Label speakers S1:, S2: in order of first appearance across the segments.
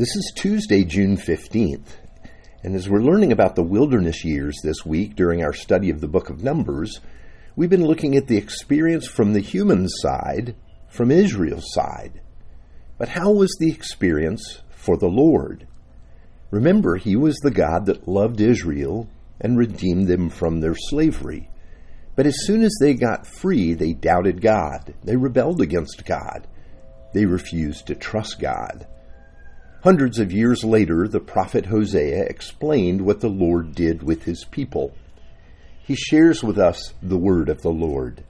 S1: This is Tuesday, June 15th, and as we're learning about the wilderness years this week during our study of the book of Numbers, we've been looking at the experience from the human side, from Israel's side. But how was the experience for the Lord? Remember, He was the God that loved Israel and redeemed them from their slavery. But as soon as they got free, they doubted God. They rebelled against God. They refused to trust God. Hundreds of years later, the prophet Hosea explained what the Lord did with his people. He shares with us the word of the Lord.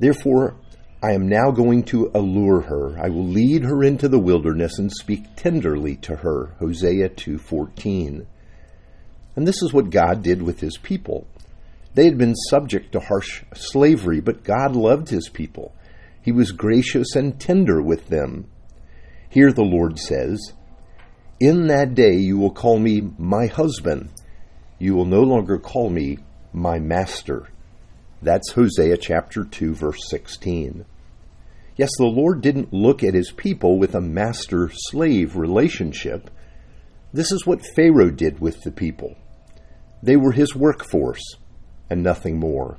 S1: Therefore, I am now going to allure her. I will lead her into the wilderness and speak tenderly to her. Hosea 2:14. And this is what God did with his people. They had been subject to harsh slavery, but God loved his people. He was gracious and tender with them. Here the Lord says, In that day you will call me my husband. You will no longer call me my master. That's Hosea chapter 2, verse 16. Yes, the Lord didn't look at his people with a master slave relationship. This is what Pharaoh did with the people. They were his workforce and nothing more.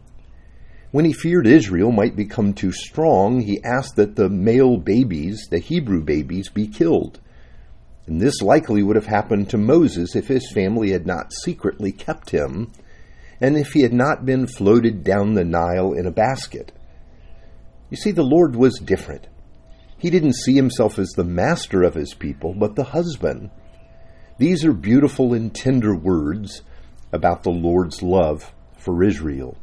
S1: When he feared Israel might become too strong, he asked that the male babies, the Hebrew babies, be killed. And this likely would have happened to Moses if his family had not secretly kept him, and if he had not been floated down the Nile in a basket. You see, the Lord was different. He didn't see himself as the master of his people, but the husband. These are beautiful and tender words about the Lord's love for Israel.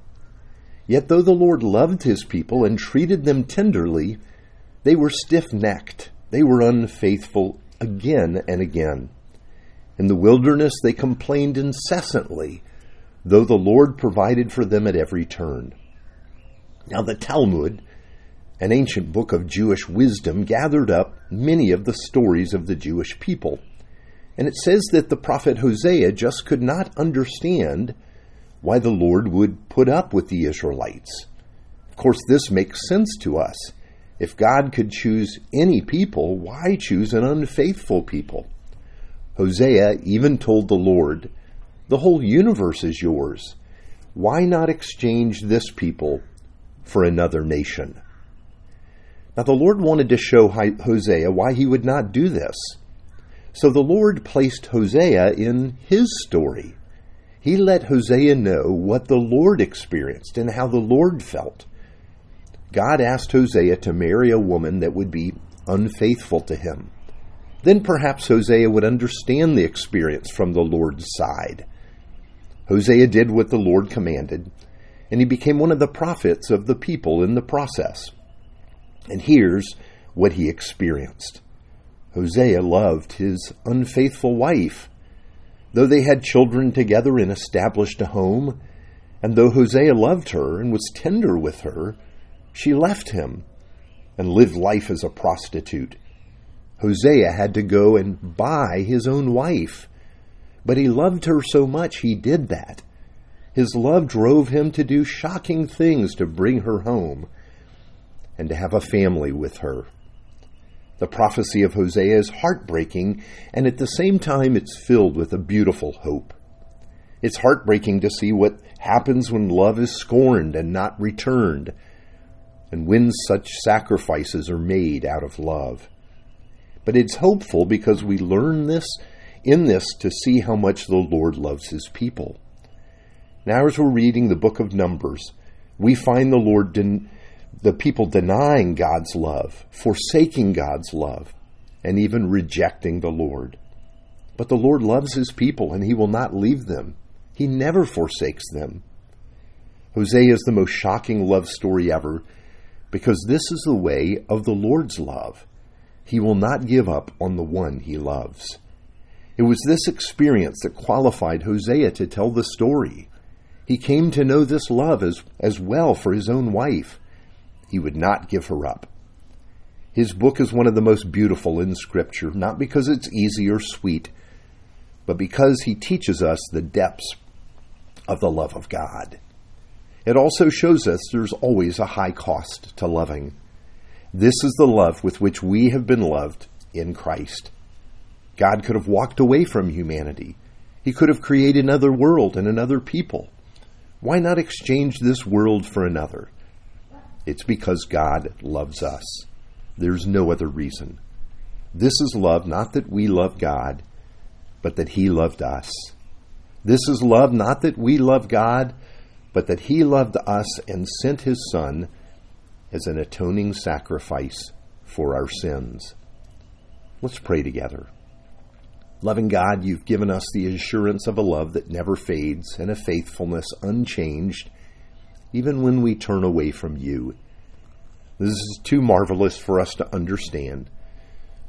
S1: Yet though the Lord loved his people and treated them tenderly, they were stiff necked. They were unfaithful again and again. In the wilderness, they complained incessantly, though the Lord provided for them at every turn. Now, the Talmud, an ancient book of Jewish wisdom, gathered up many of the stories of the Jewish people. And it says that the prophet Hosea just could not understand why the Lord would put up with the Israelites. Of course, this makes sense to us. If God could choose any people, why choose an unfaithful people? Hosea even told the Lord, The whole universe is yours. Why not exchange this people for another nation? Now, the Lord wanted to show Hosea why he would not do this. So the Lord placed Hosea in his story he let Hosea know what the Lord experienced and how the Lord felt. God asked Hosea to marry a woman that would be unfaithful to him. Then perhaps Hosea would understand the experience from the Lord's side. Hosea did what the Lord commanded, and he became one of the prophets of the people in the process. And here's what he experienced Hosea loved his unfaithful wife Though they had children together and established a home, and though Hosea loved her and was tender with her, she left him and lived life as a prostitute. Hosea had to go and buy his own wife, but he loved her so much he did that. His love drove him to do shocking things to bring her home and to have a family with her. The prophecy of Hosea is heartbreaking, and at the same time, it's filled with a beautiful hope. It's heartbreaking to see what happens when love is scorned and not returned, and when such sacrifices are made out of love. But it's hopeful because we learn this in this to see how much the Lord loves his people. Now, as we're reading the book of Numbers, we find the Lord den- the people denying God's love, forsaking God's love, and even rejecting the Lord. But the Lord loves his people and he will not leave them. He never forsakes them. Hosea is the most shocking love story ever because this is the way of the Lord's love. He will not give up on the one he loves. It was this experience that qualified Hosea to tell the story. He came to know this love as, as well for his own wife. He would not give her up. His book is one of the most beautiful in Scripture, not because it's easy or sweet, but because he teaches us the depths of the love of God. It also shows us there's always a high cost to loving. This is the love with which we have been loved in Christ. God could have walked away from humanity. He could have created another world and another people. Why not exchange this world for another? It's because God loves us. There's no other reason. This is love, not that we love God, but that He loved us. This is love, not that we love God, but that He loved us and sent His Son as an atoning sacrifice for our sins. Let's pray together. Loving God, you've given us the assurance of a love that never fades and a faithfulness unchanged, even when we turn away from you. This is too marvelous for us to understand.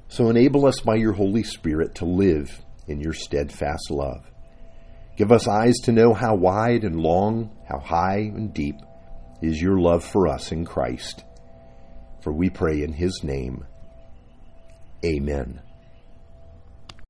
S1: So enable us by your Holy Spirit to live in your steadfast love. Give us eyes to know how wide and long, how high and deep is your love for us in Christ. For we pray in his name. Amen.